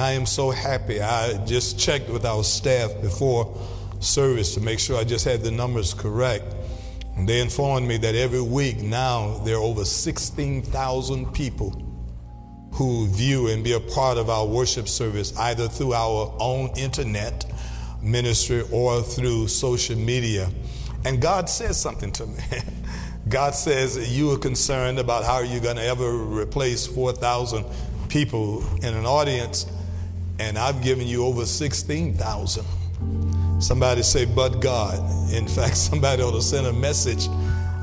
I am so happy. I just checked with our staff before service to make sure I just had the numbers correct. And they informed me that every week now there are over 16,000 people who view and be a part of our worship service either through our own internet ministry or through social media. And God says something to me. God says you are concerned about how you're you going to ever replace 4,000 people in an audience, and I've given you over 16,000. Somebody say, but God. In fact, somebody ought to send a message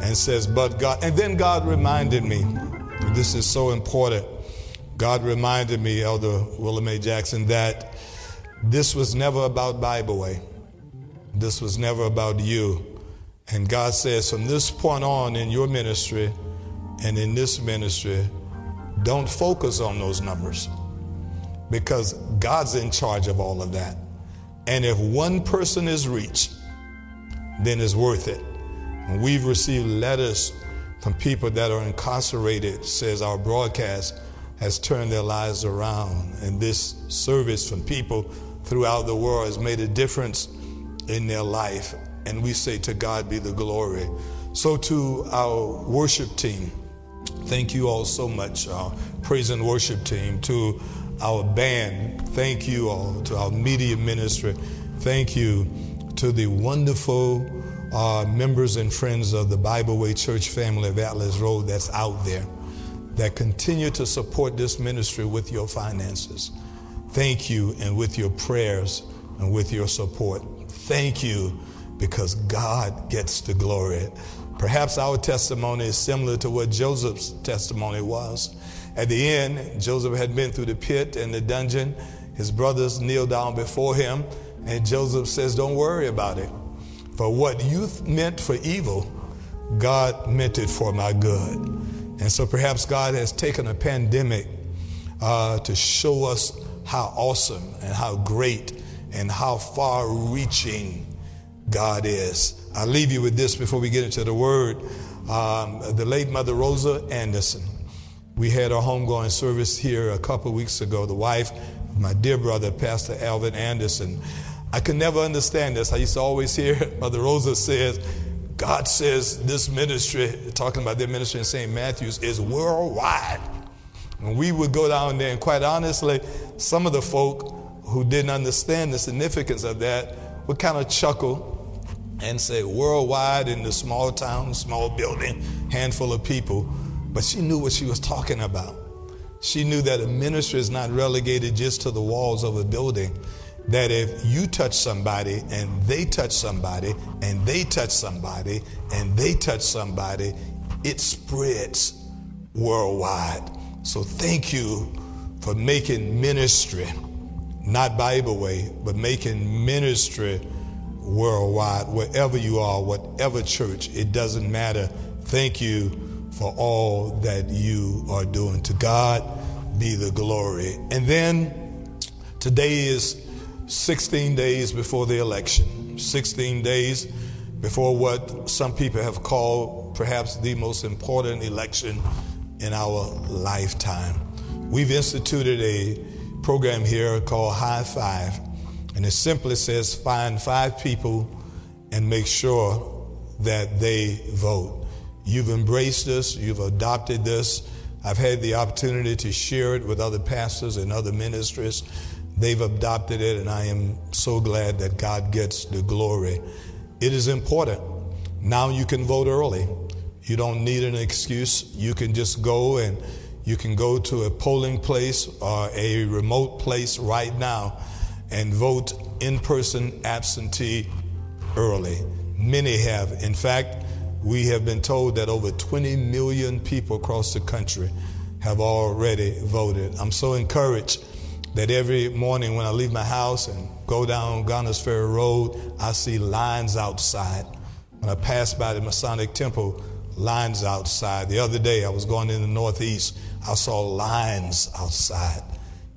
and says, but God. And then God reminded me, this is so important. God reminded me, Elder William A. Jackson, that this was never about Bible Way. This was never about you. And God says, from this point on in your ministry and in this ministry, don't focus on those numbers because God's in charge of all of that. And if one person is reached, then it's worth it. And we've received letters from people that are incarcerated, says our broadcast has turned their lives around. And this service from people throughout the world has made a difference in their life. And we say to God be the glory. So to our worship team, thank you all so much, our praise and worship team, to our band, thank you all, to our media ministry, thank you to the wonderful uh, members and friends of the Bible Way Church family of Atlas Road that's out there that continue to support this ministry with your finances. Thank you, and with your prayers and with your support. Thank you because God gets the glory. Perhaps our testimony is similar to what Joseph's testimony was. At the end, Joseph had been through the pit and the dungeon. His brothers kneel down before him, and Joseph says, Don't worry about it. For what you meant for evil, God meant it for my good. And so perhaps God has taken a pandemic uh, to show us how awesome and how great and how far reaching God is. I'll leave you with this before we get into the word. Um, the late Mother Rosa Anderson. We had our homegoing service here a couple weeks ago. The wife of my dear brother, Pastor Alvin Anderson. I could never understand this. I used to always hear Mother Rosa says, God says this ministry, talking about their ministry in St. Matthew's, is worldwide. And we would go down there, and quite honestly, some of the folk who didn't understand the significance of that would kind of chuckle and say worldwide in the small town, small building, handful of people. But she knew what she was talking about. She knew that a ministry is not relegated just to the walls of a building. That if you touch somebody and they touch somebody and they touch somebody and they touch somebody, it spreads worldwide. So thank you for making ministry, not Bible way, but making ministry worldwide, wherever you are, whatever church, it doesn't matter. Thank you for all that you are doing. To God be the glory. And then today is 16 days before the election, 16 days before what some people have called perhaps the most important election in our lifetime. We've instituted a program here called High Five and it simply says find five people and make sure that they vote. You've embraced this, you've adopted this. I've had the opportunity to share it with other pastors and other ministries. They've adopted it, and I am so glad that God gets the glory. It is important. Now you can vote early. You don't need an excuse. You can just go and you can go to a polling place or a remote place right now and vote in person absentee early. Many have. In fact, we have been told that over 20 million people across the country have already voted. I'm so encouraged that every morning when I leave my house and go down Garner's Ferry Road, I see lines outside. When I pass by the Masonic Temple, lines outside. The other day I was going in the Northeast, I saw lines outside.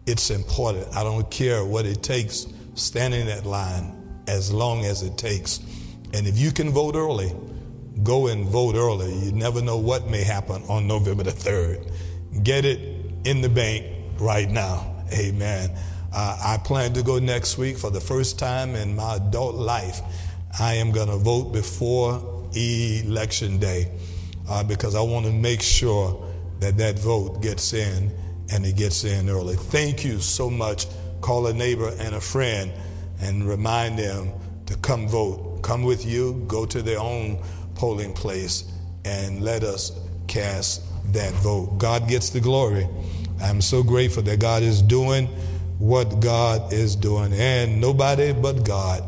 It's important. I don't care what it takes, standing in that line as long as it takes. And if you can vote early, go and vote early. You never know what may happen on November the 3rd. Get it in the bank right now. Amen. Uh, I plan to go next week for the first time in my adult life. I am going to vote before election day uh, because I want to make sure that that vote gets in and it gets in early. Thank you so much. Call a neighbor and a friend and remind them to come vote. Come with you, go to their own polling place, and let us cast that vote. God gets the glory. I'm so grateful that God is doing what God is doing, and nobody but God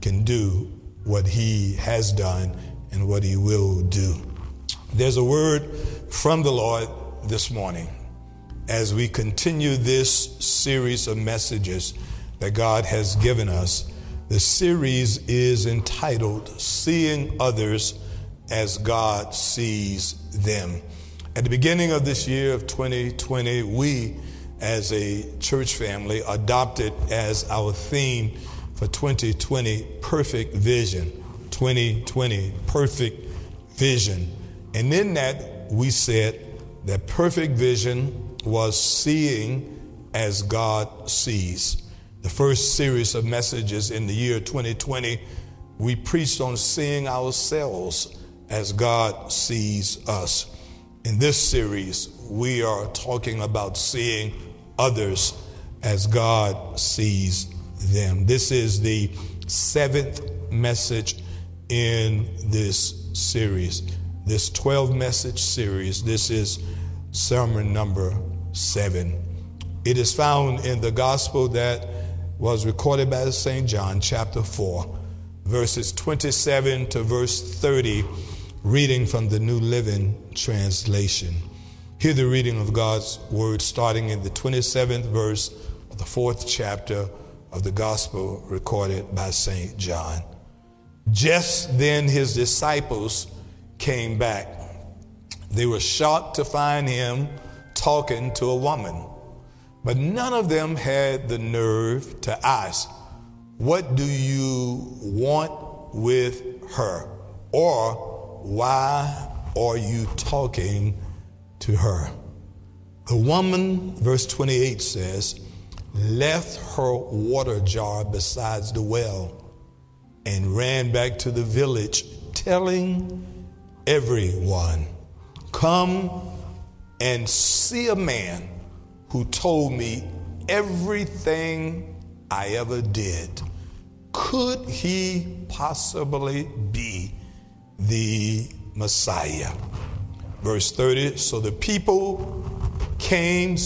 can do what He has done and what He will do. There's a word from the Lord this morning as we continue this series of messages that God has given us. The series is entitled Seeing Others as God Sees Them. At the beginning of this year of 2020, we as a church family adopted as our theme for 2020 perfect vision. 2020 perfect vision. And in that, we said that perfect vision was seeing as God sees. The first series of messages in the year 2020, we preached on seeing ourselves as God sees us. In this series, we are talking about seeing others as God sees them. This is the seventh message in this series, this 12 message series. This is sermon number seven. It is found in the gospel that was recorded by St. John, chapter 4, verses 27 to verse 30, reading from the New Living Translation. Hear the reading of God's word starting in the 27th verse of the fourth chapter of the gospel recorded by St. John. Just then his disciples came back. They were shocked to find him talking to a woman, but none of them had the nerve to ask, What do you want with her? Or why are you talking to her. The woman, verse 28 says, left her water jar beside the well and ran back to the village, telling everyone, Come and see a man who told me everything I ever did. Could he possibly be the Messiah? Verse 30 So the people came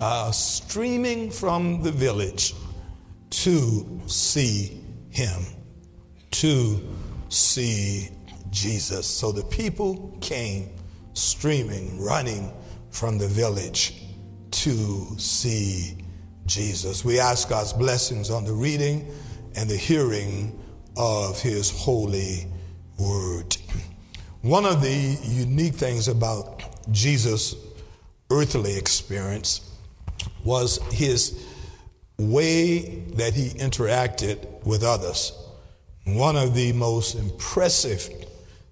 uh, streaming from the village to see him, to see Jesus. So the people came streaming, running from the village to see Jesus. We ask God's blessings on the reading and the hearing of his holy word. One of the unique things about Jesus' earthly experience was his way that he interacted with others. One of the most impressive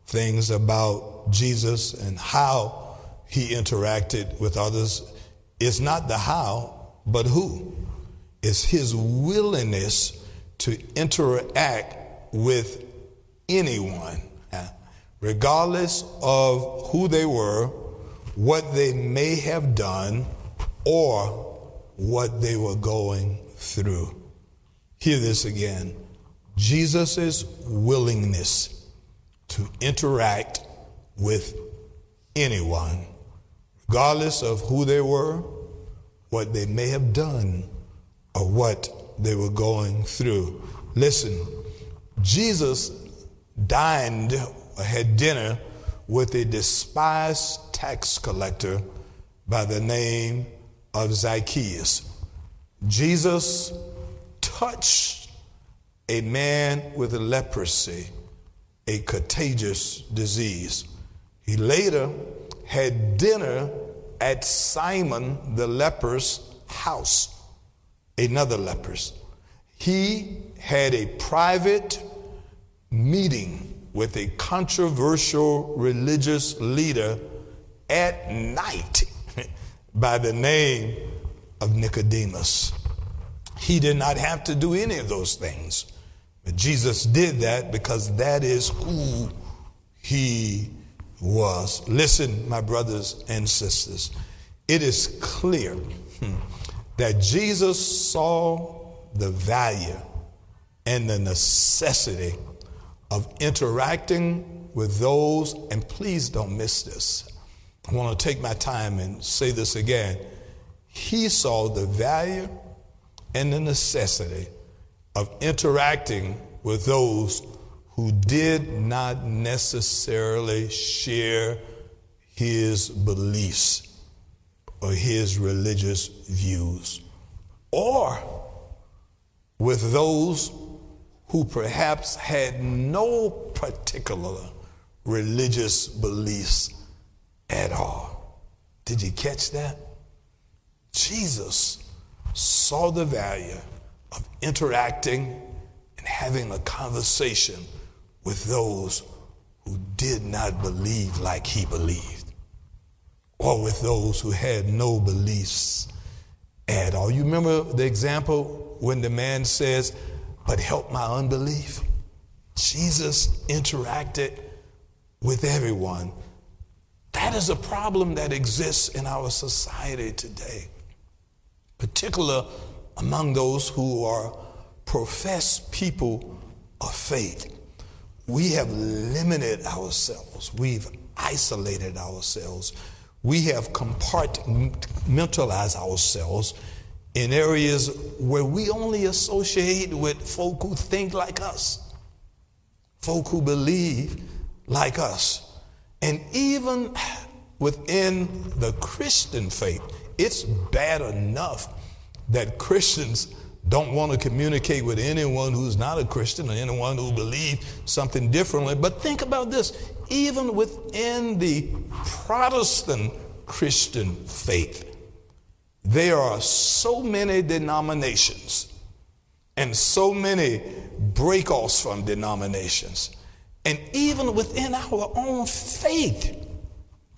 things about Jesus and how he interacted with others is not the how, but who. It's his willingness to interact with anyone uh, regardless of who they were, what they may have done, or what they were going through. Hear this again Jesus' willingness to interact with anyone, regardless of who they were, what they may have done, or what they were going through. Listen, Jesus dined had dinner with a despised tax collector by the name of Zacchaeus. Jesus touched a man with leprosy, a contagious disease. He later had dinner at Simon the leper's house, another leper's. He had a private meeting with a controversial religious leader at night by the name of Nicodemus. He did not have to do any of those things. But Jesus did that because that is who he was. Listen, my brothers and sisters, it is clear that Jesus saw the value and the necessity of interacting with those, and please don't miss this. I want to take my time and say this again. He saw the value and the necessity of interacting with those who did not necessarily share his beliefs or his religious views, or with those who perhaps had no particular religious beliefs at all. Did you catch that? Jesus saw the value of interacting and having a conversation with those who did not believe like he believed, or with those who had no beliefs at all. You remember the example when the man says, But help my unbelief? Jesus interacted with everyone. That is a problem that exists in our society today, particularly among those who are professed people of faith. We have limited ourselves, we've isolated ourselves, we have compartmentalized ourselves in areas where we only associate with folk who think like us, folk who believe like us. And even within the Christian faith, it's bad enough that Christians don't want to communicate with anyone who's not a Christian or anyone who believes something differently. But think about this even within the Protestant Christian faith, there are so many denominations and so many breakoffs from denominations. And even within our own faith,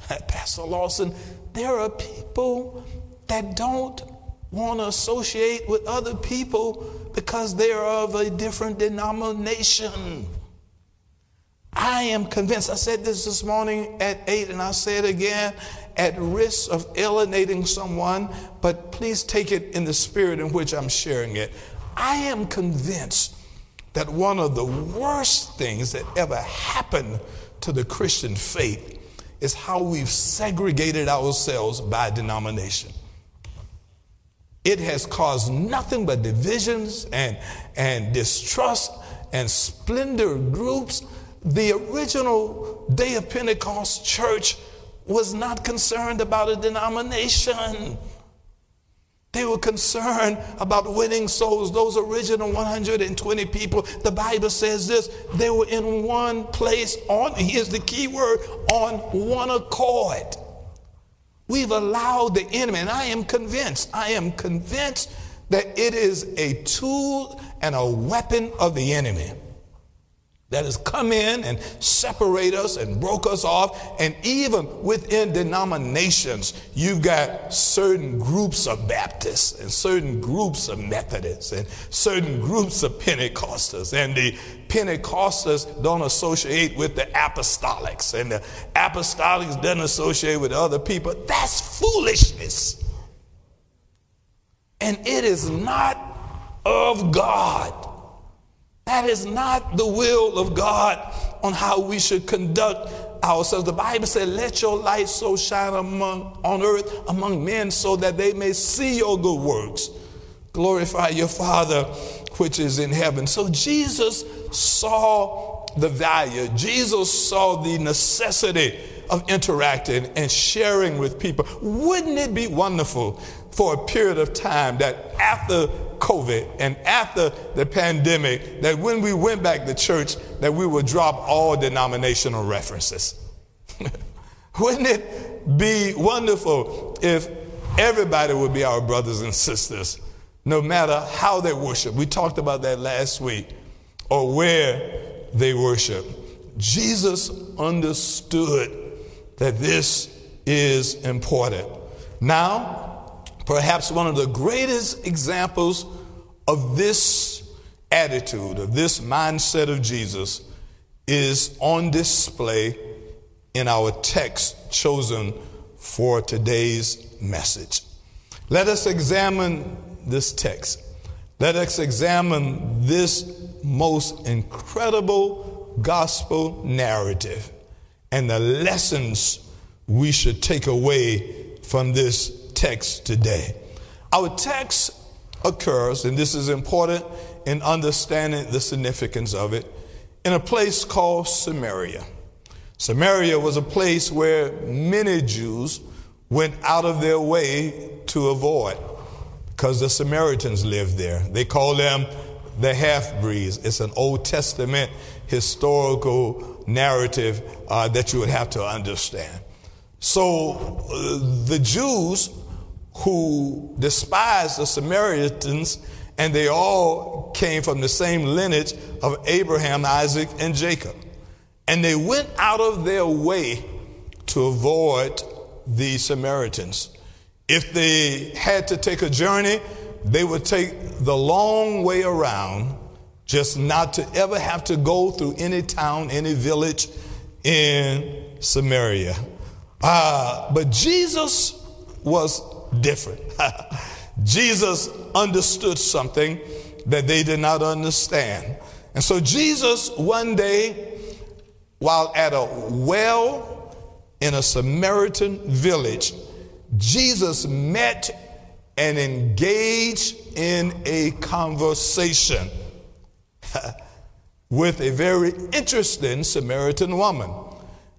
Pastor Lawson, there are people that don't want to associate with other people because they're of a different denomination. I am convinced, I said this this morning at 8 and I'll say it again, at risk of alienating someone, but please take it in the spirit in which I'm sharing it. I am convinced that one of the worst things that ever happened to the Christian faith is how we've segregated ourselves by denomination. It has caused nothing but divisions and, and distrust and splendor groups. The original Day of Pentecost church was not concerned about a denomination. They were concerned about winning souls. Those original 120 people, the Bible says this, they were in one place on, here's the key word, on one accord. We've allowed the enemy, and I am convinced, I am convinced that it is a tool and a weapon of the enemy that has come in and separate us and broke us off. And even within denominations, you've got certain groups of Baptists and certain groups of Methodists and certain groups of Pentecostals. And the Pentecostals don't associate with the apostolics, and the apostolics don't associate with other people. That's foolishness. And it is not of God. That is not the will of God on how we should conduct ourselves. The Bible said, Let your light so shine among, on earth among men so that they may see your good works. Glorify your Father which is in heaven. So Jesus saw the value, Jesus saw the necessity of interacting and sharing with people. Wouldn't it be wonderful for a period of time that after COVID and after the pandemic that when we went back to church that we would drop all denominational references. Wouldn't it be wonderful if everybody would be our brothers and sisters, no matter how they worship? We talked about that last week, or where they worship. Jesus understood that this is important. Now, perhaps one of the greatest examples of this attitude, of this mindset of Jesus, is on display in our text chosen for today's message. Let us examine this text. Let us examine this most incredible gospel narrative and the lessons we should take away from this text today. Our text occurs, and this is important in understanding the significance of it, in a place called Samaria. Samaria was a place where many Jews went out of their way to avoid because the Samaritans lived there. They call them the half breeds. It's an Old Testament historical narrative uh, that you would have to understand. So uh, the Jews who despised the Samaritans, and they all came from the same lineage of Abraham, Isaac, and Jacob. And they went out of their way to avoid the Samaritans. If they had to take a journey, they would take the long way around just not to ever have to go through any town, any village in Samaria. Uh, but Jesus was different. Jesus understood something that they did not understand. And so Jesus, one day, while at a well in a Samaritan village, Jesus met and engaged in a conversation with a very interesting Samaritan woman.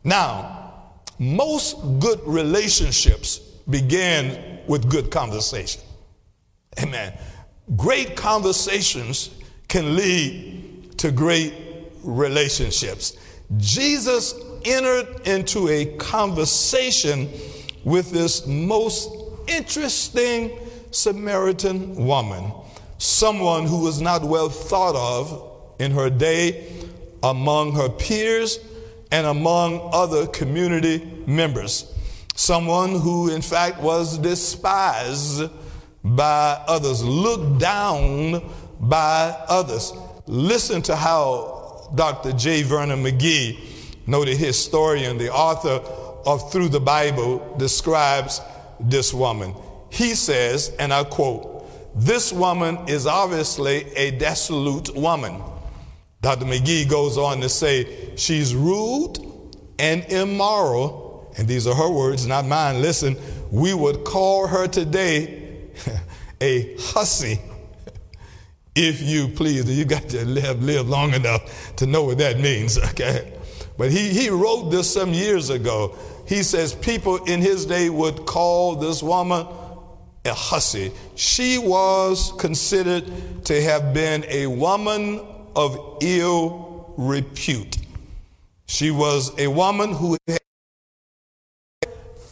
Now, most good relationships begin with good conversation. Amen. Great conversations can lead to great relationships. Jesus entered into a conversation with this most interesting Samaritan woman, someone who was not well thought of in her day among her peers and among other community members. Someone who, in fact, was despised by others, looked down by others. Listen to how Dr. J. Vernon McGee, noted historian, the author of Through the Bible, describes this woman. He says, and I quote, this woman is obviously a dissolute woman. Dr. McGee goes on to say, she's rude and immoral. And these are her words, not mine. Listen, we would call her today a hussy if you please. You got to live, live long enough to know what that means, okay? But he, he wrote this some years ago. He says people in his day would call this woman a hussy. She was considered to have been a woman of ill repute. She was a woman who had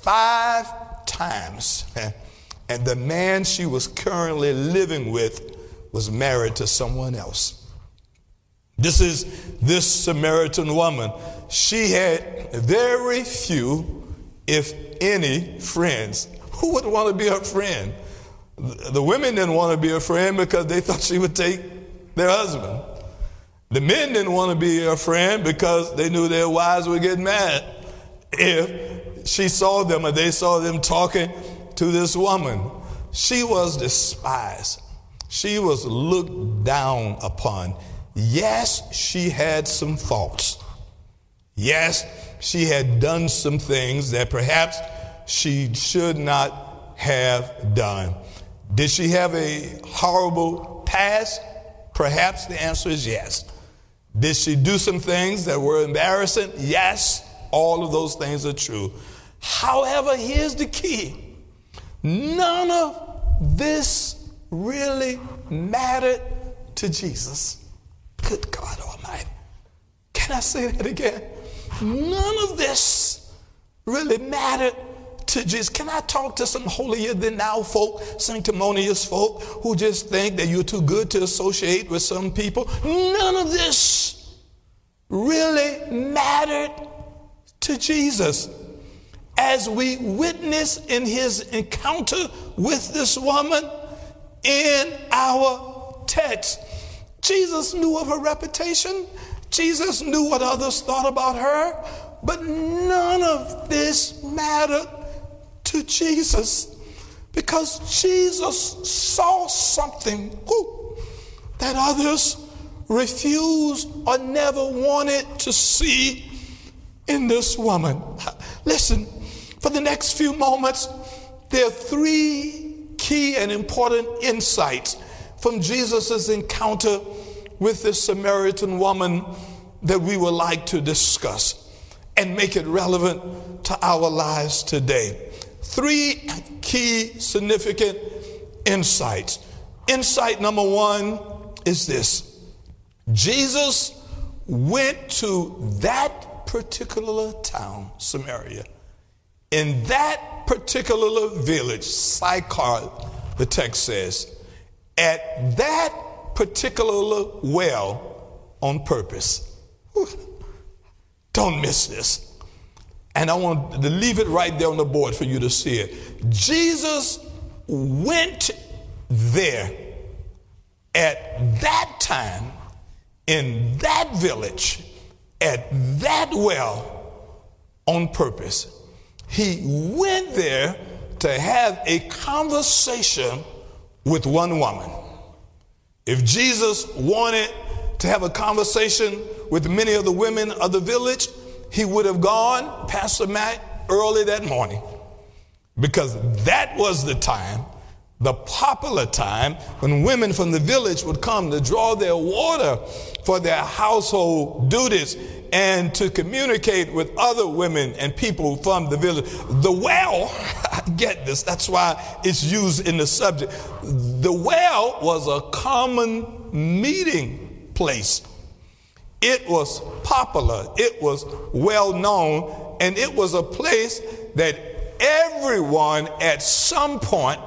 five times, and the man she was currently living with was married to someone else. This is this Samaritan woman. She had very few, if any, friends. Who would want to be her friend? The women didn't want to be her friend because they thought she would take their husband. The men didn't want to be her friend because they knew their wives would get mad if she saw them and they saw them talking to this woman. She was despised. She was looked down upon. Yes, she had some faults. Yes, she had done some things that perhaps she should not have done. Did she have a horrible past? Perhaps the answer is yes. Did she do some things that were embarrassing? Yes, all of those things are true. However, here's the key none of this really mattered to Jesus. Good God Almighty. Can I say that again? None of this really mattered to Jesus. Can I talk to some holier than thou folk, sanctimonious folk who just think that you're too good to associate with some people? None of this really mattered to Jesus. As we witness in his encounter with this woman in our text, Jesus knew of her reputation. Jesus knew what others thought about her, but none of this mattered to Jesus because Jesus saw something whoo, that others refused or never wanted to see in this woman. Listen, for the next few moments, there are three key and important insights from Jesus' encounter with this Samaritan woman that we would like to discuss and make it relevant to our lives today. Three key significant insights. Insight number one is this Jesus went to that particular town, Samaria, in that particular village, Sychar, the text says, at that particular well on purpose. Don't miss this. And I want to leave it right there on the board for you to see it. Jesus went there at that time in that village at that well on purpose. He went there to have a conversation with one woman. If Jesus wanted to have a conversation with many of the women of the village, he would have gone, Pastor Matt, early that morning because that was the time the popular time when women from the village would come to draw their water for their household duties and to communicate with other women and people from the village. The well, I get this, that's why it's used in the subject. The well was a common meeting place. It was popular, it was well known, and it was a place that everyone at some point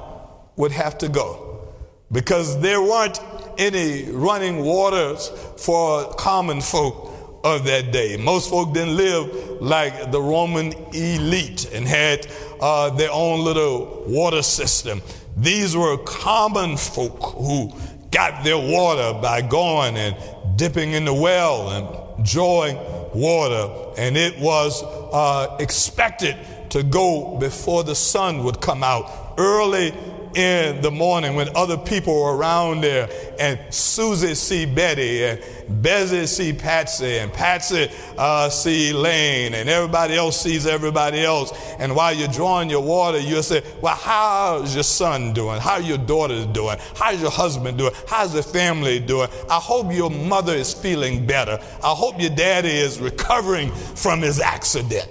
would have to go because there weren't any running waters for common folk of that day. Most folk didn't live like the Roman elite and had uh, their own little water system. These were common folk who got their water by going and dipping in the well and drawing water, and it was uh, expected to go before the sun would come out early in the morning when other people were around there and Susie see Betty and Bessie see Patsy and Patsy uh, see Lane and everybody else sees everybody else. And while you're drawing your water, you'll say, well, how's your son doing? How your daughter doing? How's your husband doing? How's the family doing? I hope your mother is feeling better. I hope your daddy is recovering from his accident.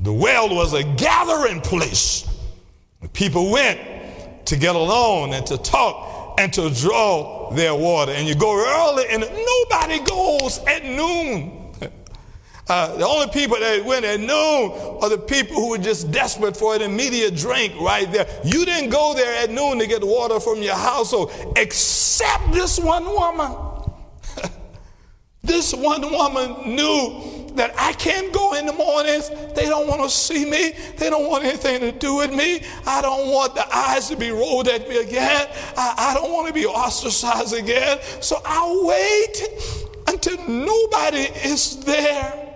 The well was a gathering place. People went to get alone and to talk and to draw their water. And you go early, and nobody goes at noon. Uh, the only people that went at noon are the people who were just desperate for an immediate drink right there. You didn't go there at noon to get water from your household, except this one woman. this one woman knew that I can't go in the mornings. They don't want to see me. They don't want anything to do with me. I don't want the eyes to be rolled at me again. I, I don't want to be ostracized again. So I'll wait until nobody is there.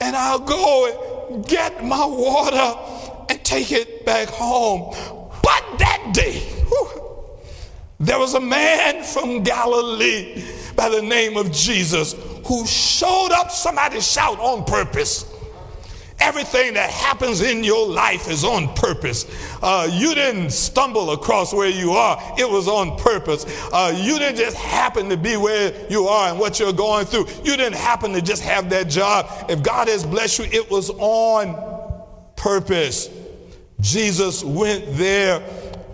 And I'll go and get my water and take it back home. But that day, whew, there was a man from Galilee by the name of Jesus who showed up, somebody shout on purpose. Everything that happens in your life is on purpose. Uh, you didn't stumble across where you are, it was on purpose. Uh, you didn't just happen to be where you are and what you're going through. You didn't happen to just have that job. If God has blessed you, it was on purpose. Jesus went there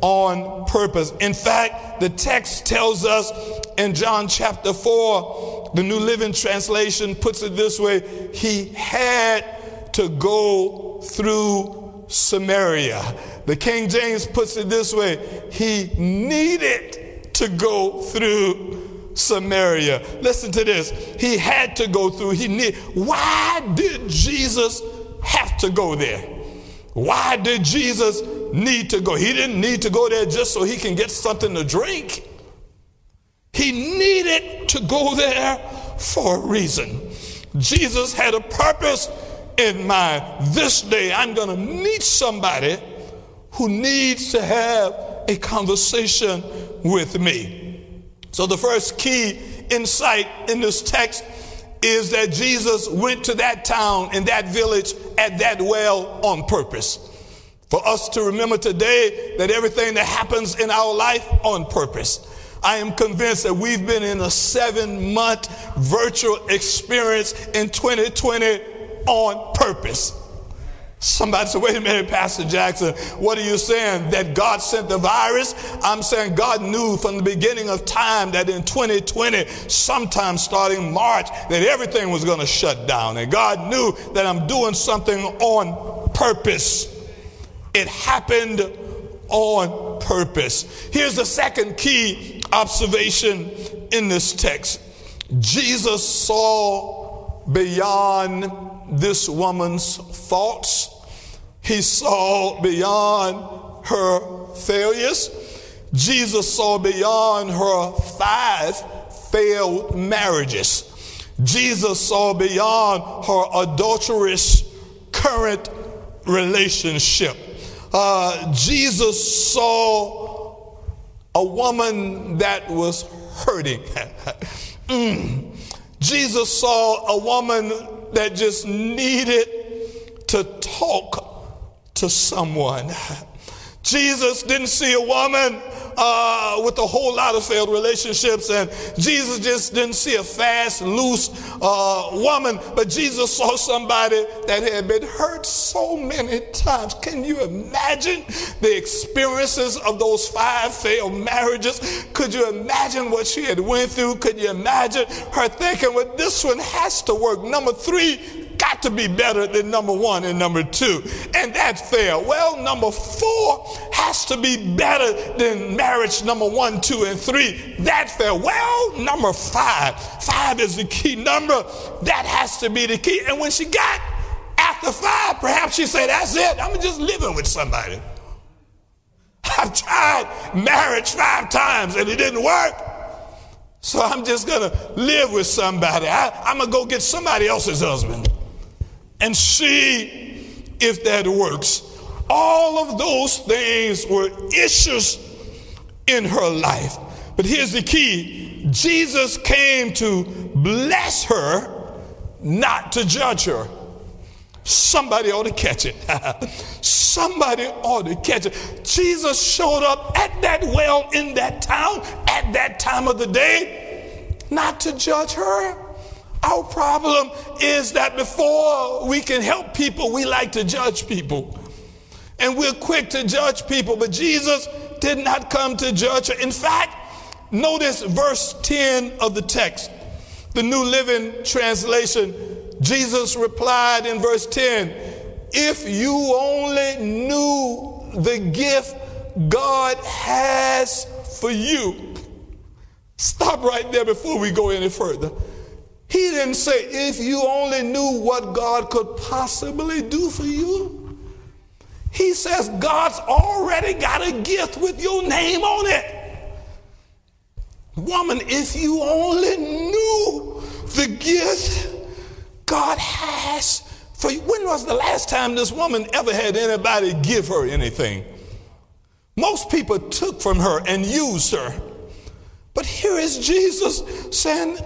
on purpose. In fact, the text tells us in John chapter 4, the New Living Translation puts it this way He had to go through Samaria. The King James puts it this way He needed to go through Samaria. Listen to this. He had to go through. He need. Why did Jesus have to go there? Why did Jesus need to go? He didn't need to go there just so he can get something to drink. He needed to go there for a reason. Jesus had a purpose in mind. This day, I'm going to meet somebody who needs to have a conversation with me. So, the first key insight in this text is that Jesus went to that town and that village at that well on purpose. For us to remember today that everything that happens in our life on purpose. I am convinced that we've been in a seven month virtual experience in 2020 on purpose. Somebody said, wait a minute, Pastor Jackson, what are you saying? That God sent the virus? I'm saying God knew from the beginning of time that in 2020, sometime starting March, that everything was going to shut down. And God knew that I'm doing something on purpose. It happened on purpose. Here's the second key observation in this text Jesus saw beyond this woman's faults, he saw beyond her failures. Jesus saw beyond her five failed marriages. Jesus saw beyond her adulterous current relationship uh, Jesus saw a woman that was hurting. mm. Jesus saw a woman that just needed to talk to someone. Jesus didn't see a woman uh, with a whole lot of failed relationships. And Jesus just didn't see a fast, loose uh, woman, but Jesus saw somebody that had been hurt so many times. Can you imagine the experiences of those five failed marriages? Could you imagine what she had went through? Could you imagine her thinking, well, this one has to work? Number three, got to be better than number one and number two. And that's fair. Well, number four has to be better than marriage number one, two, and three. That's fair. Well, number five. Five is the key number. That has to be the key. And when she got after five, perhaps she said, That's it. I'm just living with somebody. I've tried marriage five times and it didn't work. So I'm just going to live with somebody. I, am going to go get somebody else's husband and see if that works. All of those things were issues in her life. But here's the key Jesus came to bless her, not to judge her. Somebody ought to catch it. Somebody ought to catch it. Jesus showed up at that well in that town at that time of the day, not to judge her, our problem is that before we can help people, we like to judge people. And we're quick to judge people, but Jesus did not come to judge. In fact, notice verse 10 of the text, the New Living Translation. Jesus replied in verse 10 If you only knew the gift God has for you. Stop right there before we go any further. He didn't say, if you only knew what God could possibly do for you. He says, God's already got a gift with your name on it. Woman, if you only knew the gift God has for you. When was the last time this woman ever had anybody give her anything? Most people took from her and used her. But here is Jesus saying,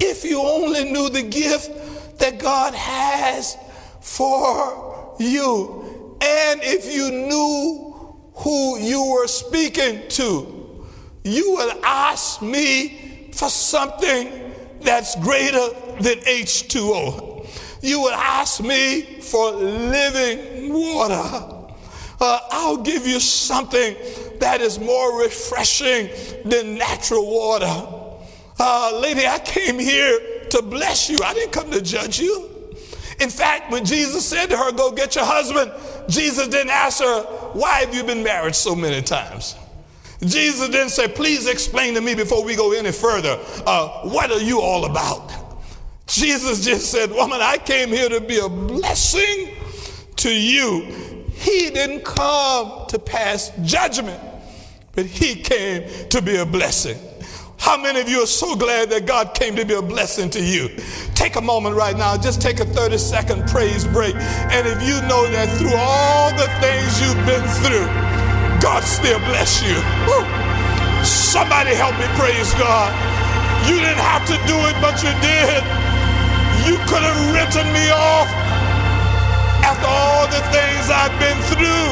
if you only knew the gift that God has for you, and if you knew who you were speaking to, you would ask me for something that's greater than H2O. You would ask me for living water. Uh, I'll give you something that is more refreshing than natural water uh, lady, I came here to bless you. I didn't come to judge you. In fact, when Jesus said to her, Go get your husband, Jesus didn't ask her, Why have you been married so many times? Jesus didn't say, Please explain to me before we go any further. Uh, what are you all about? Jesus just said, Woman, I came here to be a blessing to you. He didn't come to pass judgment, but he came to be a blessing. How many of you are so glad that God came to be a blessing to you? Take a moment right now, just take a 30 second praise break. And if you know that through all the things you've been through, God still bless you. Woo. Somebody help me praise God. You didn't have to do it, but you did. You could have written me off after all the things I've been through.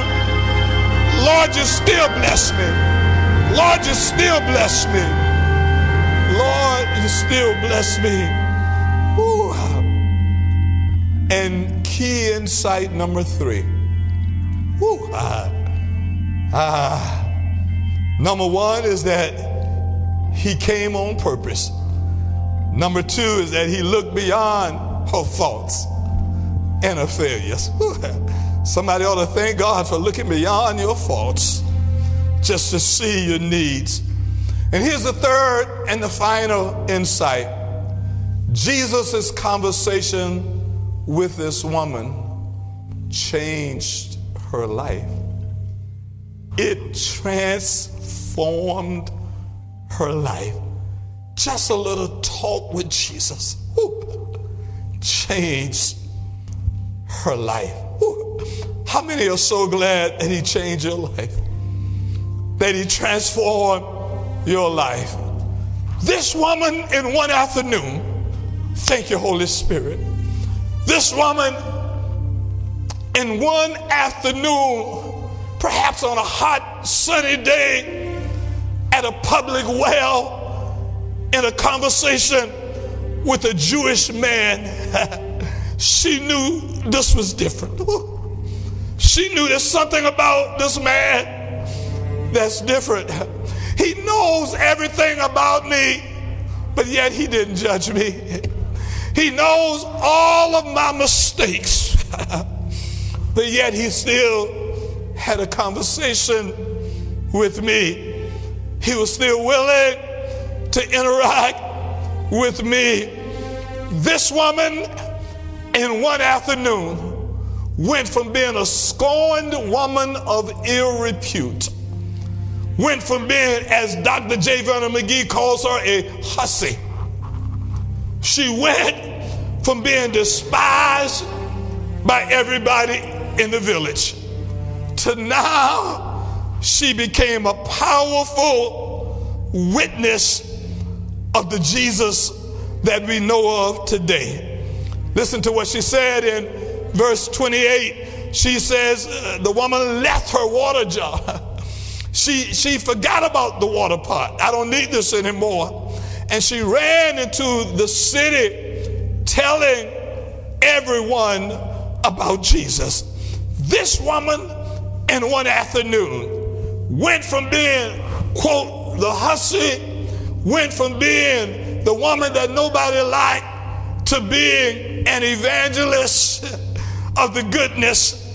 Lord, you still bless me. Lord, you still bless me. Still bless me. Ooh. And key insight number three. Ooh. Ah. Ah. Number one is that he came on purpose. Number two is that he looked beyond her faults and her failures. Somebody ought to thank God for looking beyond your faults just to see your needs and here's the third and the final insight Jesus' conversation with this woman changed her life, it transformed her life. Just a little talk with Jesus changed her life. How many are so glad that He changed your life? That He transformed your life. This woman in one afternoon, thank you, Holy Spirit. This woman in one afternoon, perhaps on a hot, sunny day, at a public well, in a conversation with a Jewish man, she knew this was different. She knew there's something about this man that's different. He knows everything about me, but yet He didn't judge me. He knows all of my mistakes, but yet He still had a conversation with me. He was still willing to interact with me. This woman, in one afternoon, went from being a scorned woman of ill repute went from being, as Dr. J. Vernon McGee calls her, a hussy. She went from being despised by everybody in the village to now she became a powerful witness of the Jesus that we know of today. Listen to what she said in verse 28. She says, uh, The woman left her water jar. She, she forgot about the water pot. I don't need this anymore. And she ran into the city telling everyone about Jesus. This woman in one afternoon went from being, quote, the hussy, went from being the woman that nobody liked to being an evangelist of the goodness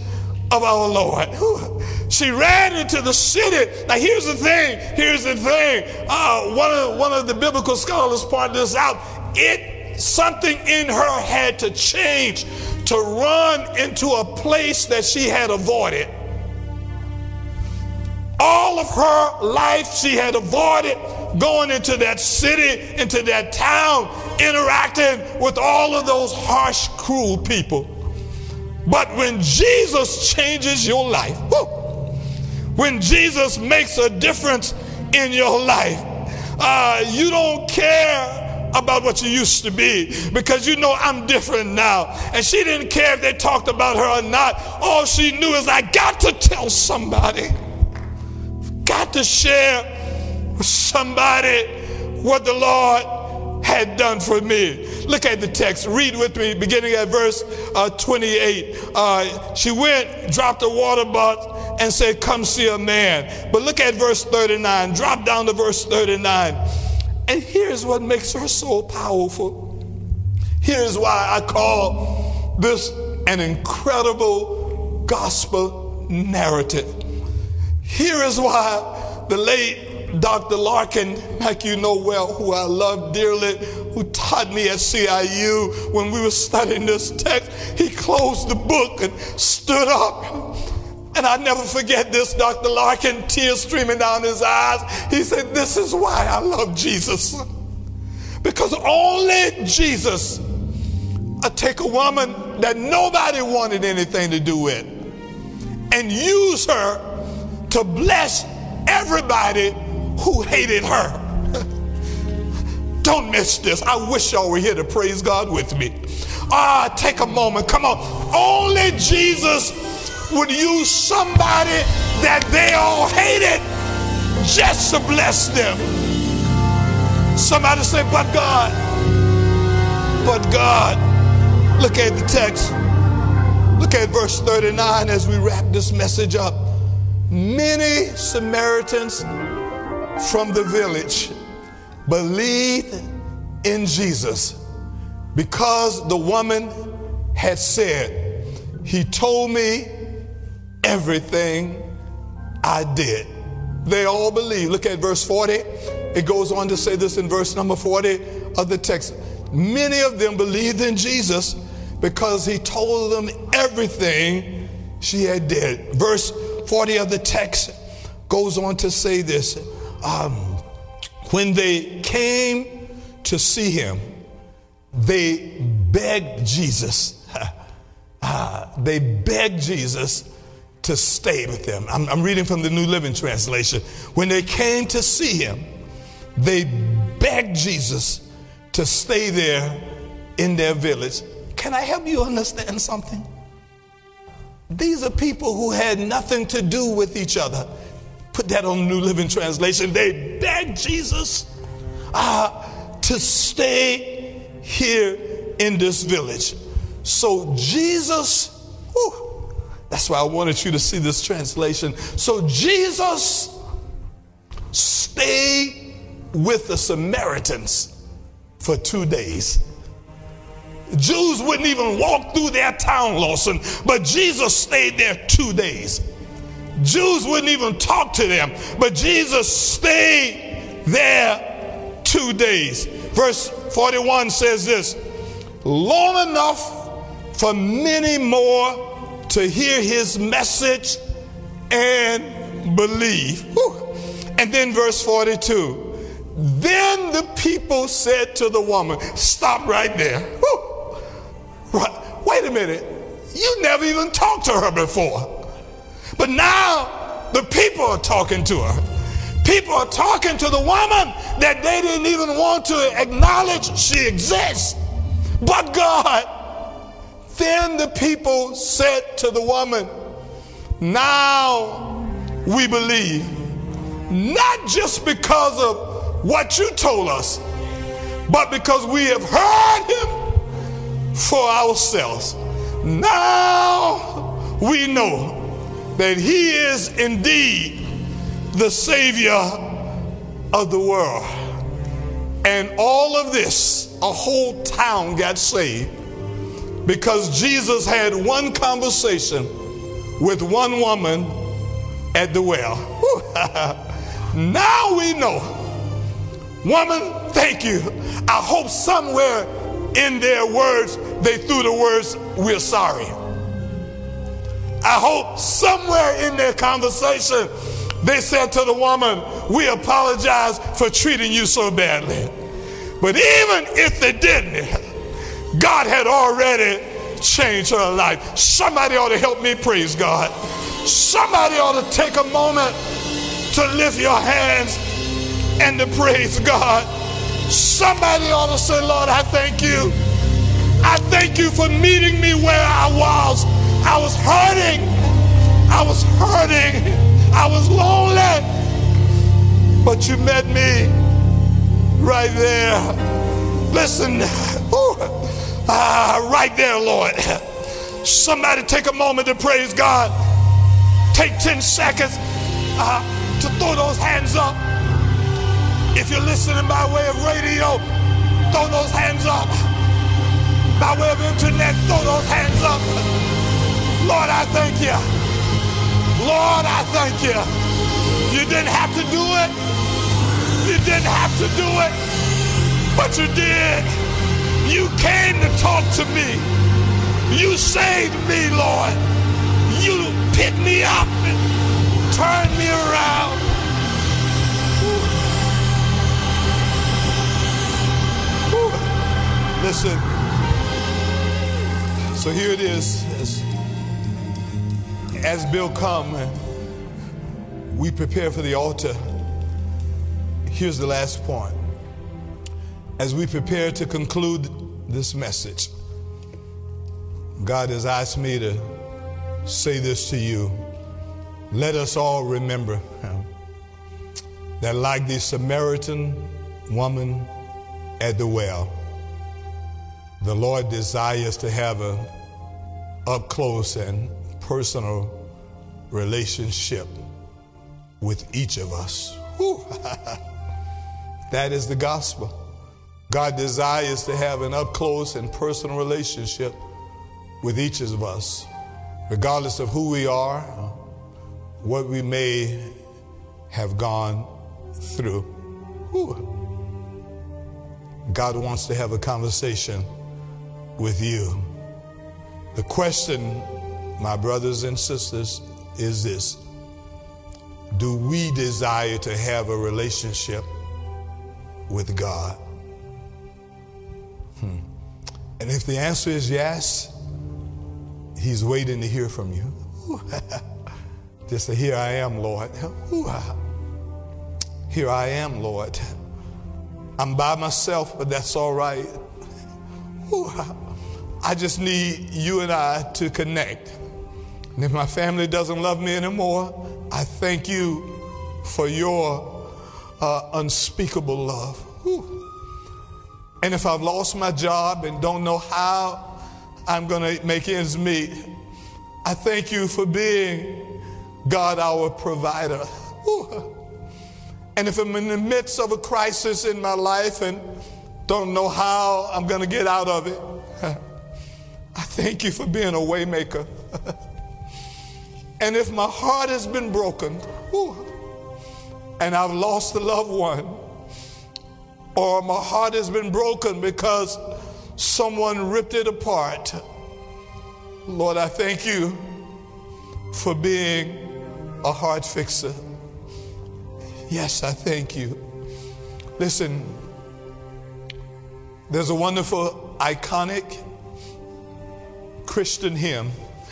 of our Lord. She ran into the city. Now, here's the thing. Here's the thing. Uh, one, of, one of the biblical scholars pointed this out. It something in her had to change to run into a place that she had avoided. All of her life, she had avoided going into that city, into that town, interacting with all of those harsh, cruel people. But when Jesus changes your life, whoo, when Jesus makes a difference in your life, uh, you don't care about what you used to be because you know I'm different now. And she didn't care if they talked about her or not. All she knew is I got to tell somebody, got to share with somebody what the Lord had done for me. Look at the text. Read with me, beginning at verse uh, 28. Uh, she went, dropped a water bottle and said, Come see a man. But look at verse 39. Drop down to verse 39. And here's what makes her so powerful. Here's why I call this an incredible gospel narrative. Here is why the late Dr. Larkin, like you know well, who I love dearly, who taught me at CIU when we were studying this text, he closed the book and stood up And I never forget this, Dr. Larkin, tears streaming down his eyes. He said, This is why I love Jesus. Because only Jesus would take a woman that nobody wanted anything to do with and use her to bless everybody who hated her. Don't miss this. I wish y'all were here to praise God with me. Ah, take a moment. Come on. Only Jesus would use somebody that they all hated just to bless them. Somebody say, but God. But God. Look at the text. Look at verse 39 as we wrap this message up. Many Samaritans from the village believed in Jesus because the woman had said, He told me everything I did. They all believe. Look at verse 40. It goes on to say this in verse number 40 of the text. Many of them believed in Jesus because he told them everything she had did. Verse 40 of the text goes on to say this. Um, when they came to see him, they begged Jesus. uh, they begged Jesus to stay with them. I'm, I'm reading from the New Living Translation. When they came to see him, they begged Jesus to stay there in their village. Can I help you understand something? These are people who had nothing to do with each other. Put that on the New Living Translation. They begged Jesus uh, to stay here in this village. So Jesus, whew, that's why I wanted you to see this translation. So Jesus stayed with the Samaritans for two days. Jews wouldn't even walk through their town, Lawson, but Jesus stayed there two days. Jews wouldn't even talk to them, but Jesus stayed there two days. Verse 41 says this long enough for many more to hear his message and believe. Whew. And then verse 42 then the people said to the woman, Stop right there. Right. Wait a minute. You never even talked to her before. But now the people are talking to her. People are talking to the woman that they didn't even want to acknowledge she exists. But God, then the people said to the woman, Now we believe, not just because of what you told us, but because we have heard him for ourselves. Now we know that he is indeed the Savior of the world. And all of this, a whole town got saved because Jesus had one conversation with one woman at the well. now we know. Woman, thank you. I hope somewhere in their words they threw the words, We're sorry. I hope somewhere in their conversation they said to the woman, We apologize for treating you so badly. But even if they didn't, God had already changed her life. Somebody ought to help me praise God. Somebody ought to take a moment to lift your hands and to praise God. Somebody ought to say, Lord, I thank you. I thank you for meeting me where I was. I was hurting. I was hurting. I was lonely. But you met me right there. Listen, ooh, ah, right there, Lord. Somebody take a moment to praise God. Take 10 seconds uh, to throw those hands up. If you're listening by way of radio, throw those hands up. By way of internet, throw those hands up. Lord, I thank you. Lord, I thank you. You didn't have to do it. You didn't have to do it, but you did. You came to talk to me. You saved me, Lord. You picked me up and turned me around. Listen. So here it is. As, as Bill come we prepare for the altar, here's the last point. As we prepare to conclude this message, God has asked me to say this to you. Let us all remember that, like the Samaritan woman at the well, the Lord desires to have a up close and personal relationship with each of us. that is the gospel. God desires to have an up close and personal relationship with each of us, regardless of who we are, what we may have gone through. God wants to have a conversation with you. The question, my brothers and sisters, is this Do we desire to have a relationship with God? And if the answer is yes, He's waiting to hear from you. Just say, Here I am, Lord. Here I am, Lord. I'm by myself, but that's all right. I just need you and I to connect. And if my family doesn't love me anymore, I thank you for your uh, unspeakable love. And if I've lost my job and don't know how I'm going to make ends meet, I thank you for being God, our provider. Whew. And if I'm in the midst of a crisis in my life and don't know how I'm going to get out of it, I thank you for being a waymaker. and if my heart has been broken, whew, and I've lost a loved one, or my heart has been broken because someone ripped it apart, Lord, I thank you for being a heart fixer. Yes, I thank you. Listen, there's a wonderful, iconic Christian hymn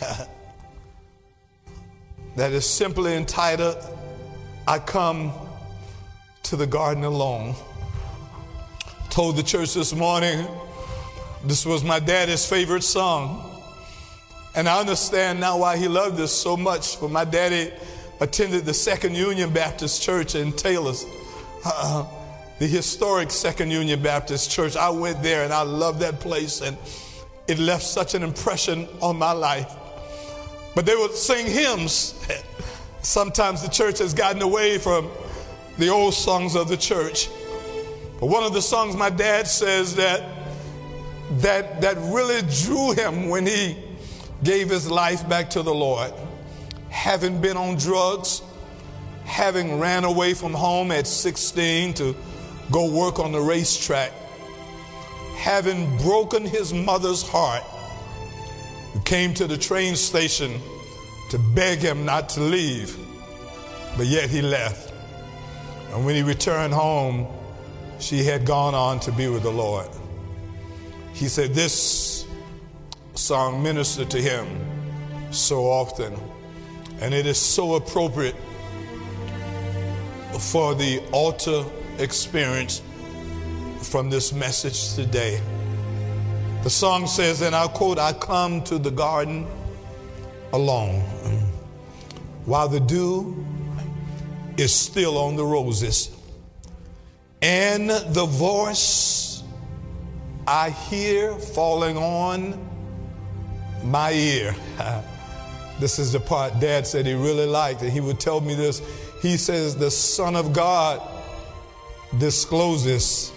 that is simply entitled, I Come to the Garden Alone. Told the church this morning this was my daddy's favorite song. And I understand now why he loved this so much. For my daddy attended the Second Union Baptist Church in Taylor's, uh, the historic Second Union Baptist Church. I went there and I loved that place. And it left such an impression on my life. But they would sing hymns. Sometimes the church has gotten away from the old songs of the church. But one of the songs my dad says that that that really drew him when he gave his life back to the Lord. Having been on drugs, having ran away from home at 16 to go work on the racetrack, having broken his mother's heart, who came to the train station to beg him not to leave, but yet he left. And when he returned home, she had gone on to be with the Lord. He said, This song ministered to him so often, and it is so appropriate for the altar experience from this message today. The song says, and I'll quote, I come to the garden alone while the dew is still on the roses. And the voice I hear falling on my ear. this is the part dad said he really liked, and he would tell me this. He says, The Son of God discloses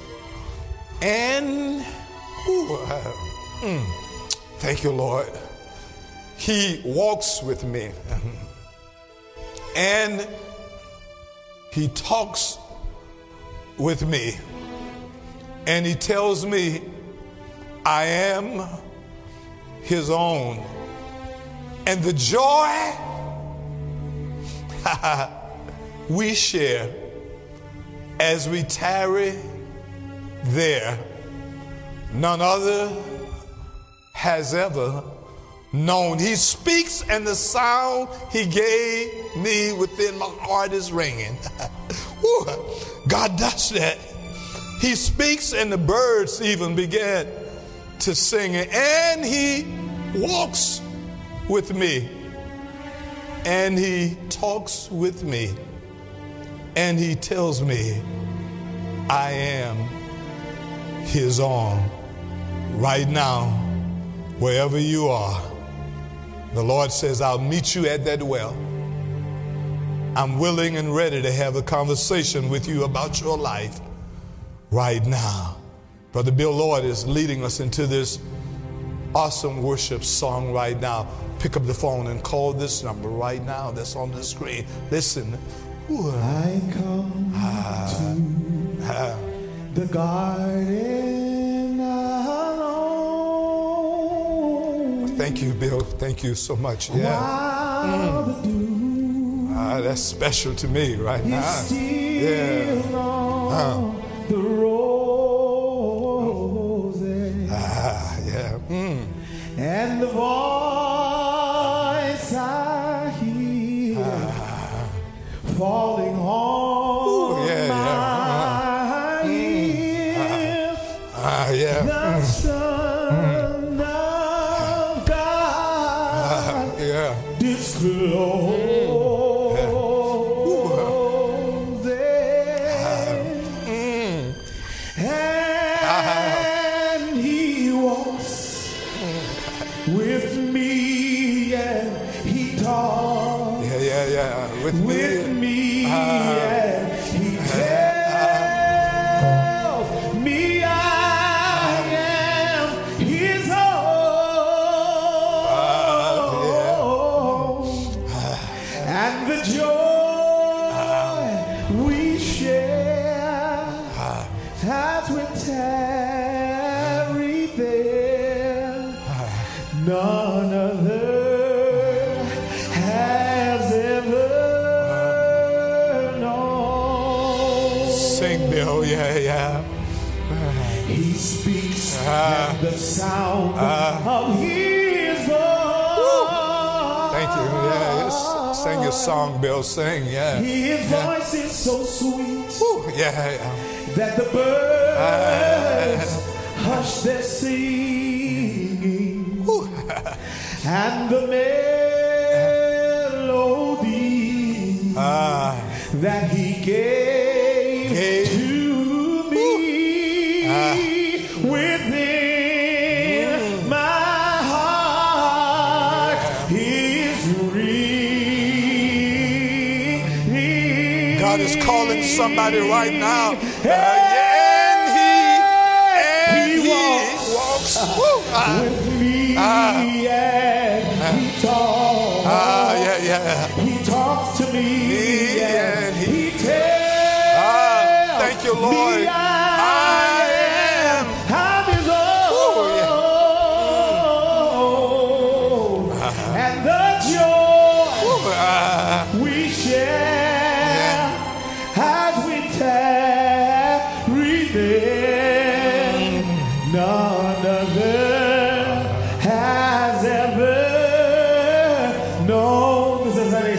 and ooh, uh, mm, thank you, Lord. He walks with me and he talks with me and he tells me I am his own. And the joy we share as we tarry there. None other has ever known. He speaks, and the sound he gave me within my heart is ringing. God does that. He speaks, and the birds even begin to sing, and he walks with me, and he talks with me, and he tells me, I am his own. Right now, wherever you are, the Lord says, I'll meet you at that well. I'm willing and ready to have a conversation with you about your life right now. Brother Bill Lord is leading us into this awesome worship song right now. Pick up the phone and call this number right now that's on the screen. Listen. I come ah, to ah. the garden alone. Thank you, Bill. Thank you so much. Yeah. Ah, that's special to me right now. Yeah. The roses. Ah, yeah. Mm. And the voice the birds hush their singing. And the melody Ah, that he gave, Gave. to me Ah. within my heart is ringing. God is calling somebody right now. Hey,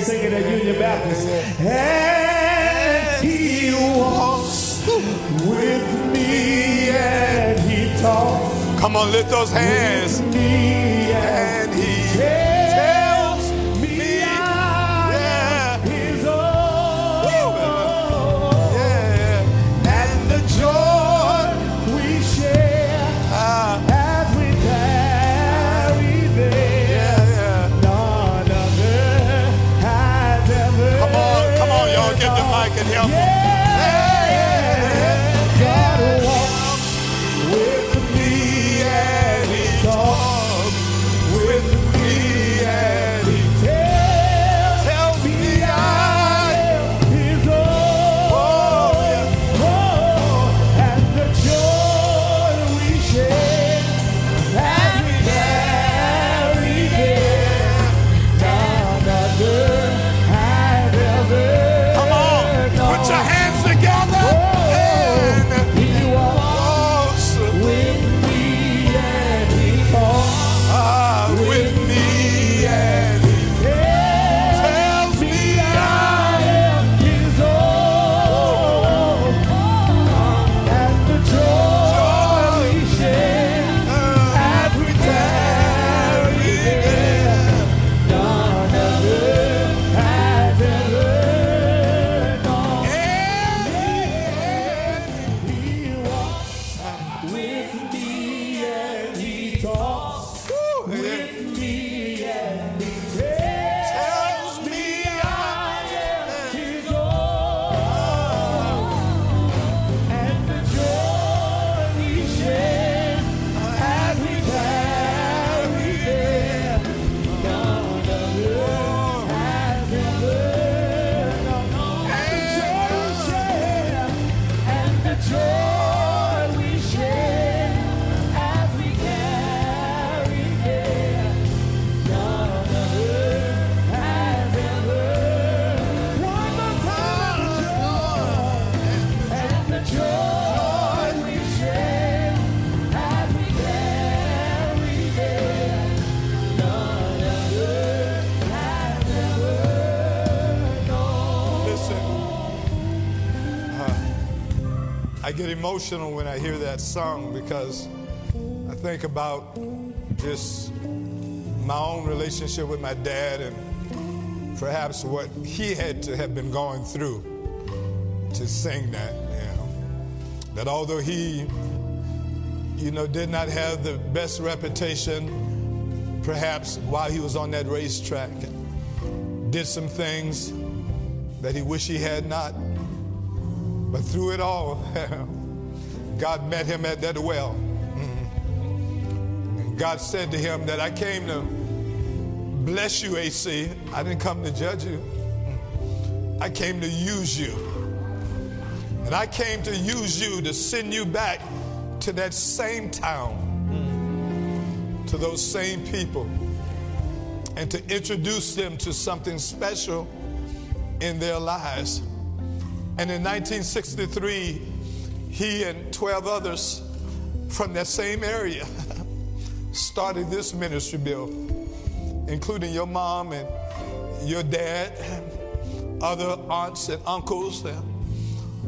This is how they at Union Baptist. And he walks with me and he talks come on, lift those hands. with me and And he get emotional when I hear that song because I think about just my own relationship with my dad and perhaps what he had to have been going through to sing that. You know, that although he, you know, did not have the best reputation, perhaps while he was on that racetrack, did some things that he wished he had not. But through it all, God met him at that well. Mm-hmm. And God said to him that I came to bless you, AC. I didn't come to judge you. Mm-hmm. I came to use you. And I came to use you to send you back to that same town, mm-hmm. to those same people, and to introduce them to something special in their lives. And in 1963, he and 12 others from that same area started this ministry bill, including your mom and your dad, other aunts and uncles,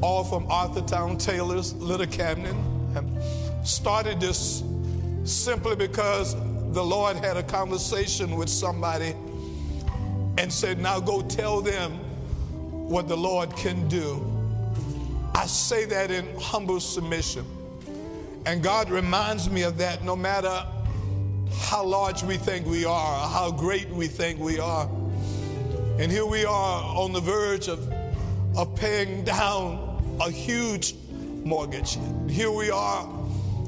all from Arthurtown, Taylor's, Little Camden. Started this simply because the Lord had a conversation with somebody and said, Now go tell them what the Lord can do. I say that in humble submission. And God reminds me of that no matter how large we think we are, or how great we think we are. And here we are on the verge of, of paying down a huge mortgage. Here we are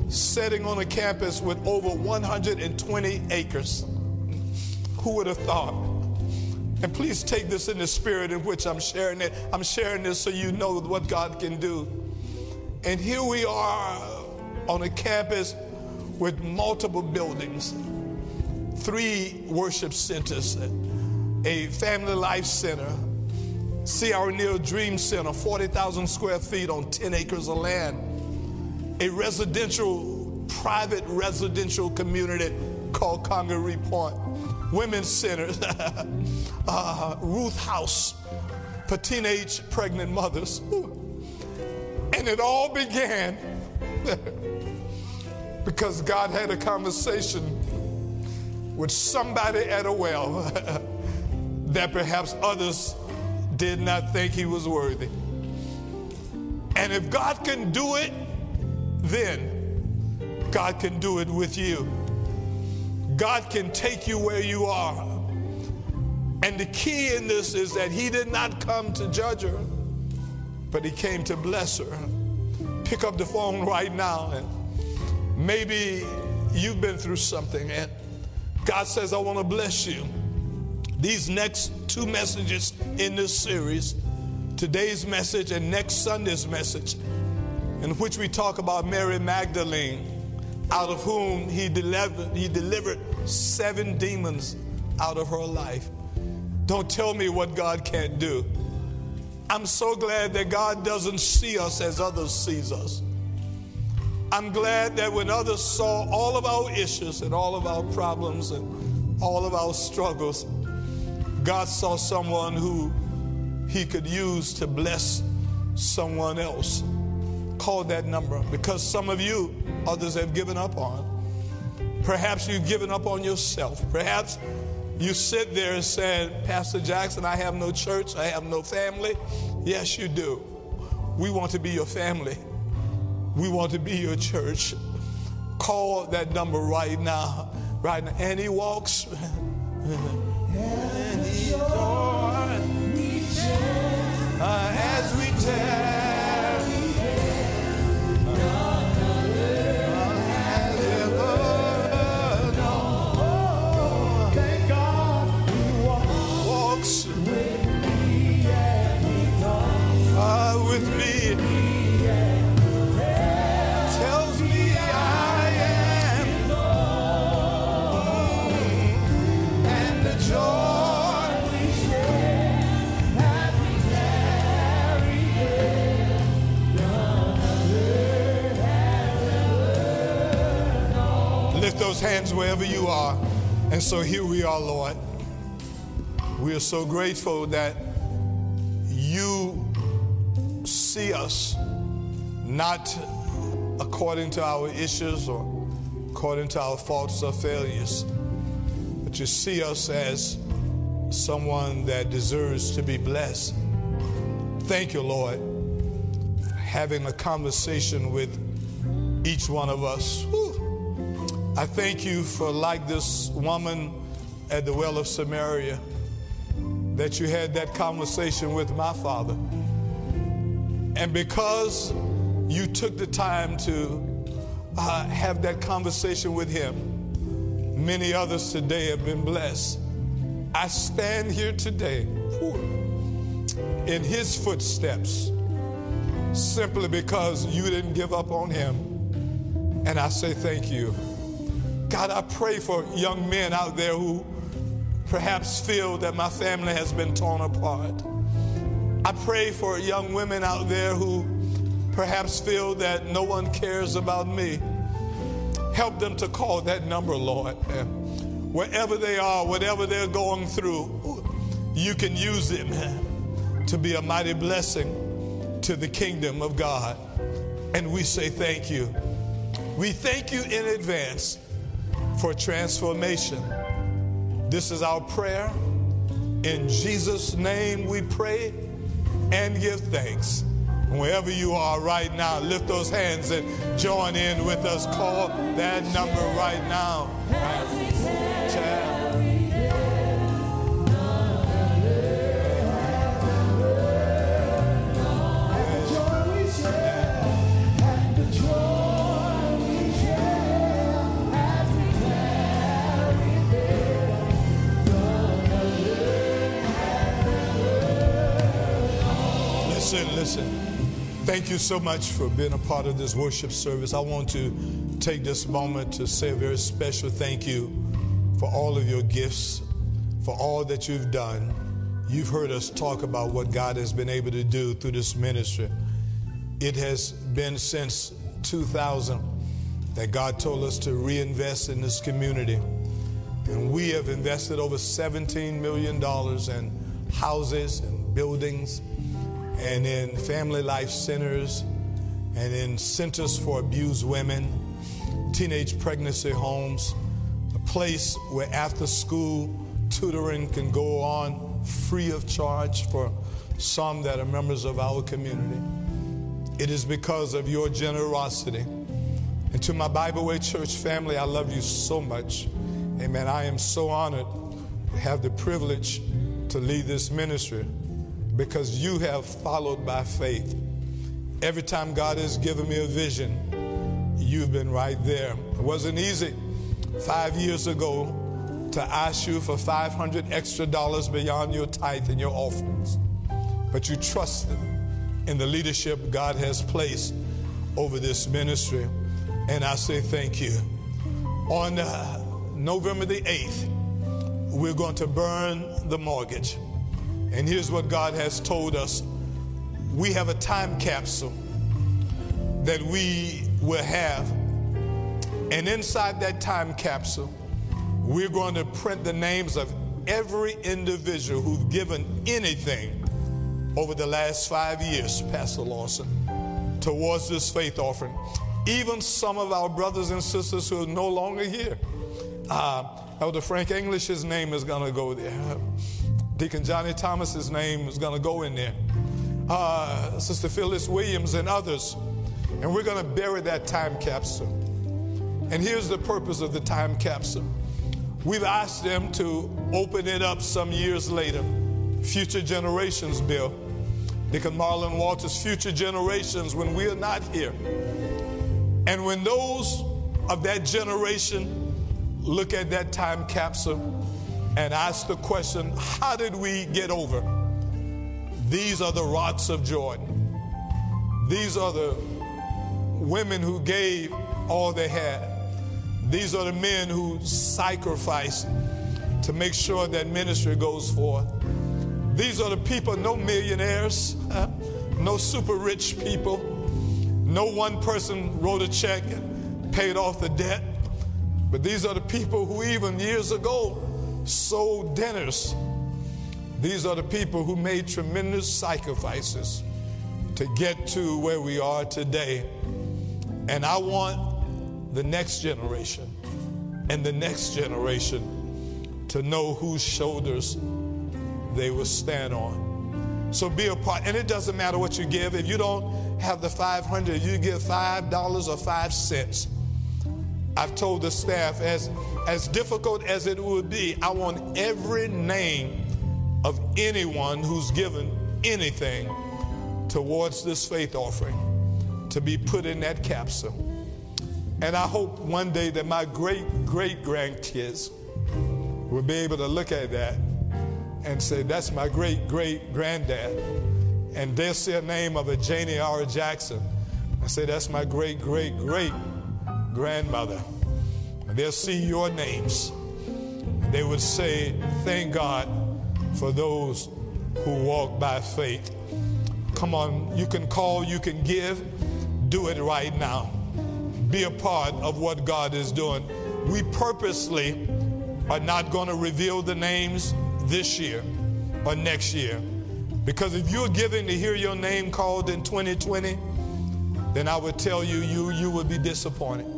sitting on a campus with over 120 acres. Who would have thought? And please take this in the spirit in which I'm sharing it. I'm sharing this so you know what God can do. And here we are on a campus with multiple buildings, three worship centers, a family life center, C.R. Neal Dream Center, 40,000 square feet on 10 acres of land, a residential, private residential community called Congaree Point, women's centers, uh, Ruth House for teenage pregnant mothers. And it all began because God had a conversation with somebody at a well that perhaps others did not think he was worthy. And if God can do it, then God can do it with you. God can take you where you are. And the key in this is that he did not come to judge her, but he came to bless her. Pick up the phone right now and maybe you've been through something and God says, I want to bless you. These next two messages in this series, today's message and next Sunday's message, in which we talk about Mary Magdalene, out of whom he delivered, he delivered seven demons out of her life. Don't tell me what God can't do. I'm so glad that God doesn't see us as others sees us. I'm glad that when others saw all of our issues and all of our problems and all of our struggles, God saw someone who he could use to bless someone else. Call that number because some of you, others have given up on. Perhaps you've given up on yourself. Perhaps you sit there and say, Pastor Jackson, I have no church, I have no family. Yes, you do. We want to be your family. We want to be your church. Call that number right now. Right now. And he walks. and he those hands wherever you are. And so here we are, Lord. We are so grateful that you see us not according to our issues or according to our faults or failures, but you see us as someone that deserves to be blessed. Thank you, Lord, having a conversation with each one of us. Whew. I thank you for, like this woman at the well of Samaria, that you had that conversation with my father. And because you took the time to uh, have that conversation with him, many others today have been blessed. I stand here today in his footsteps simply because you didn't give up on him. And I say thank you. God, I pray for young men out there who perhaps feel that my family has been torn apart. I pray for young women out there who perhaps feel that no one cares about me. Help them to call that number, Lord. And wherever they are, whatever they're going through, you can use them to be a mighty blessing to the kingdom of God. And we say thank you. We thank you in advance for transformation. This is our prayer. In Jesus' name we pray and give thanks. Wherever you are right now, lift those hands and join in with us. Call that number right now. Listen, listen. Thank you so much for being a part of this worship service. I want to take this moment to say a very special thank you for all of your gifts, for all that you've done. You've heard us talk about what God has been able to do through this ministry. It has been since 2000 that God told us to reinvest in this community. And we have invested over $17 million in houses and buildings and in family life centers and in centers for abused women, teenage pregnancy homes, a place where after school tutoring can go on free of charge for some that are members of our community. It is because of your generosity. And to my Bible Way Church family, I love you so much. Amen. I am so honored to have the privilege to lead this ministry because you have followed by faith. Every time God has given me a vision, you've been right there. It wasn't easy five years ago to ask you for 500 extra dollars beyond your tithe and your offerings, but you trusted in the leadership God has placed over this ministry. And I say thank you. On uh, November the 8th, we're going to burn the mortgage. And here's what God has told us we have a time capsule that we will have. And inside that time capsule, we're going to print the names of every individual who've given anything over the last five years, Pastor Lawson, towards this faith offering. Even some of our brothers and sisters who are no longer here. Uh, Elder Frank English's name is going to go there. Deacon Johnny Thomas's name is going to go in there. Uh, Sister Phyllis Williams and others. And we're going to bury that time capsule. And here's the purpose of the time capsule. We've asked them to open it up some years later. Future generations, Bill. Deacon Marlon Walters, future generations when we are not here. And when those of that generation look at that time capsule and ask the question, how did we get over? These are the rocks of Jordan. These are the women who gave all they had. These are the men who sacrificed to make sure that ministry goes forth. These are the people, no millionaires, no super rich people. No one person wrote a check and paid off the debt. But these are the people who, even years ago, sold dinners. These are the people who made tremendous sacrifices to get to where we are today. And I want the next generation and the next generation to know whose shoulders they will stand on. So be a part. And it doesn't matter what you give. If you don't have the 500, you give $5 or 5 cents. I've told the staff, as, as difficult as it would be, I want every name of anyone who's given anything towards this faith offering to be put in that capsule. And I hope one day that my great great grandkids will be able to look at that and say, That's my great great granddad. And they'll see a name of a Janie R. Jackson and say, That's my great great great grandmother. And they'll see your names. They would say, Thank God for those who walk by faith. Come on, you can call, you can give. Do it right now. Be a part of what God is doing. We purposely are not going to reveal the names this year or next year. Because if you're giving to hear your name called in 2020, then I would tell you, you, you would be disappointed.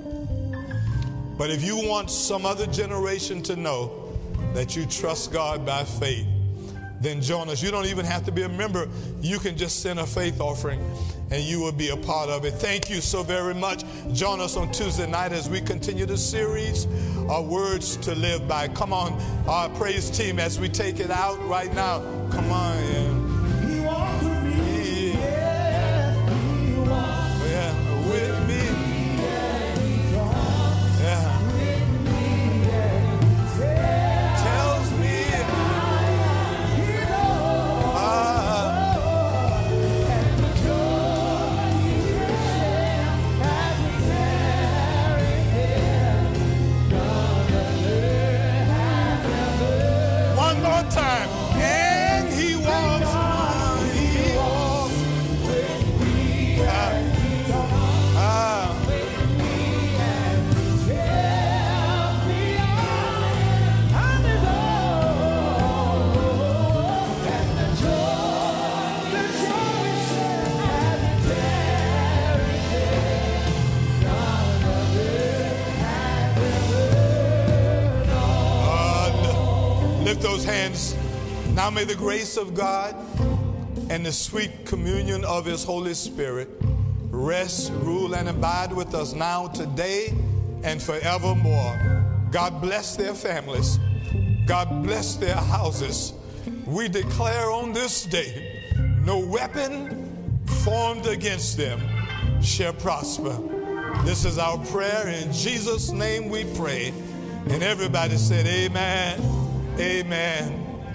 But if you want some other generation to know that you trust God by faith, then join us. You don't even have to be a member. You can just send a faith offering and you will be a part of it. Thank you so very much. Join us on Tuesday night as we continue the series, Our Words to Live By. Come on, our praise team, as we take it out right now. Come on. Now may the grace of God and the sweet communion of His Holy Spirit rest, rule, and abide with us now, today, and forevermore. God bless their families. God bless their houses. We declare on this day no weapon formed against them shall prosper. This is our prayer. In Jesus' name we pray. And everybody said, Amen. Amen.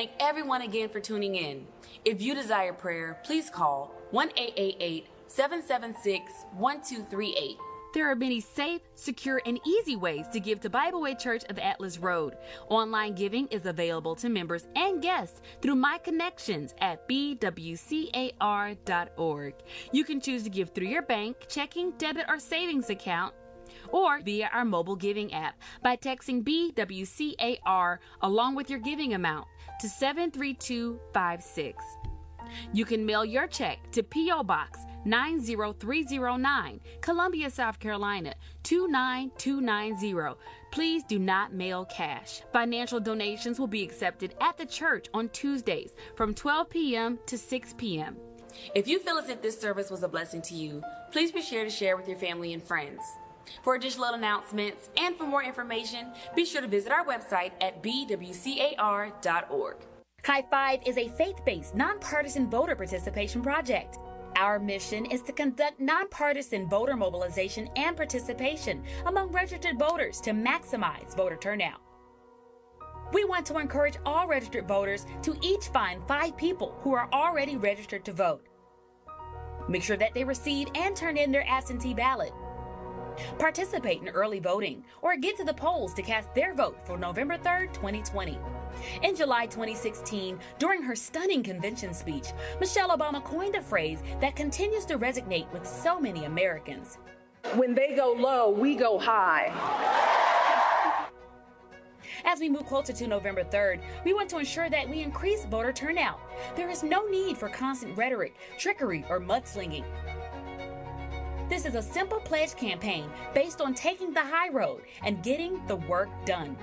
Thank everyone again for tuning in. If you desire prayer, please call 1 776 1238. There are many safe, secure, and easy ways to give to Bible Way Church of Atlas Road. Online giving is available to members and guests through My Connections at bwcar.org. You can choose to give through your bank, checking, debit, or savings account or via our mobile giving app by texting BWCAR along with your giving amount to 73256. You can mail your check to P.O. Box 90309, Columbia, South Carolina 29290. Please do not mail cash. Financial donations will be accepted at the church on Tuesdays from 12 p.m. to 6 p.m. If you feel as if this service was a blessing to you, please be sure to share with your family and friends. For additional announcements and for more information, be sure to visit our website at bwcar.org. High Five is a faith based, nonpartisan voter participation project. Our mission is to conduct nonpartisan voter mobilization and participation among registered voters to maximize voter turnout. We want to encourage all registered voters to each find five people who are already registered to vote. Make sure that they receive and turn in their absentee ballot. Participate in early voting or get to the polls to cast their vote for November 3rd, 2020. In July 2016, during her stunning convention speech, Michelle Obama coined a phrase that continues to resonate with so many Americans. When they go low, we go high. As we move closer to November 3rd, we want to ensure that we increase voter turnout. There is no need for constant rhetoric, trickery, or mudslinging. This is a simple pledge campaign based on taking the high road and getting the work done.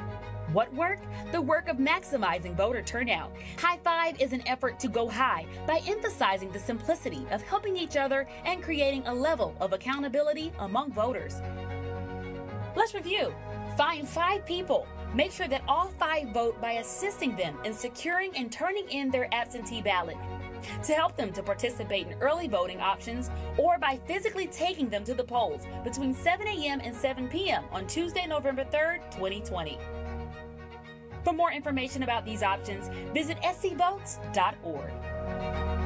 What work? The work of maximizing voter turnout. High Five is an effort to go high by emphasizing the simplicity of helping each other and creating a level of accountability among voters. Let's review. Find five people. Make sure that all five vote by assisting them in securing and turning in their absentee ballot to help them to participate in early voting options or by physically taking them to the polls between 7 a.m. and 7 p.m. on Tuesday, November 3rd, 2020. For more information about these options, visit scvotes.org.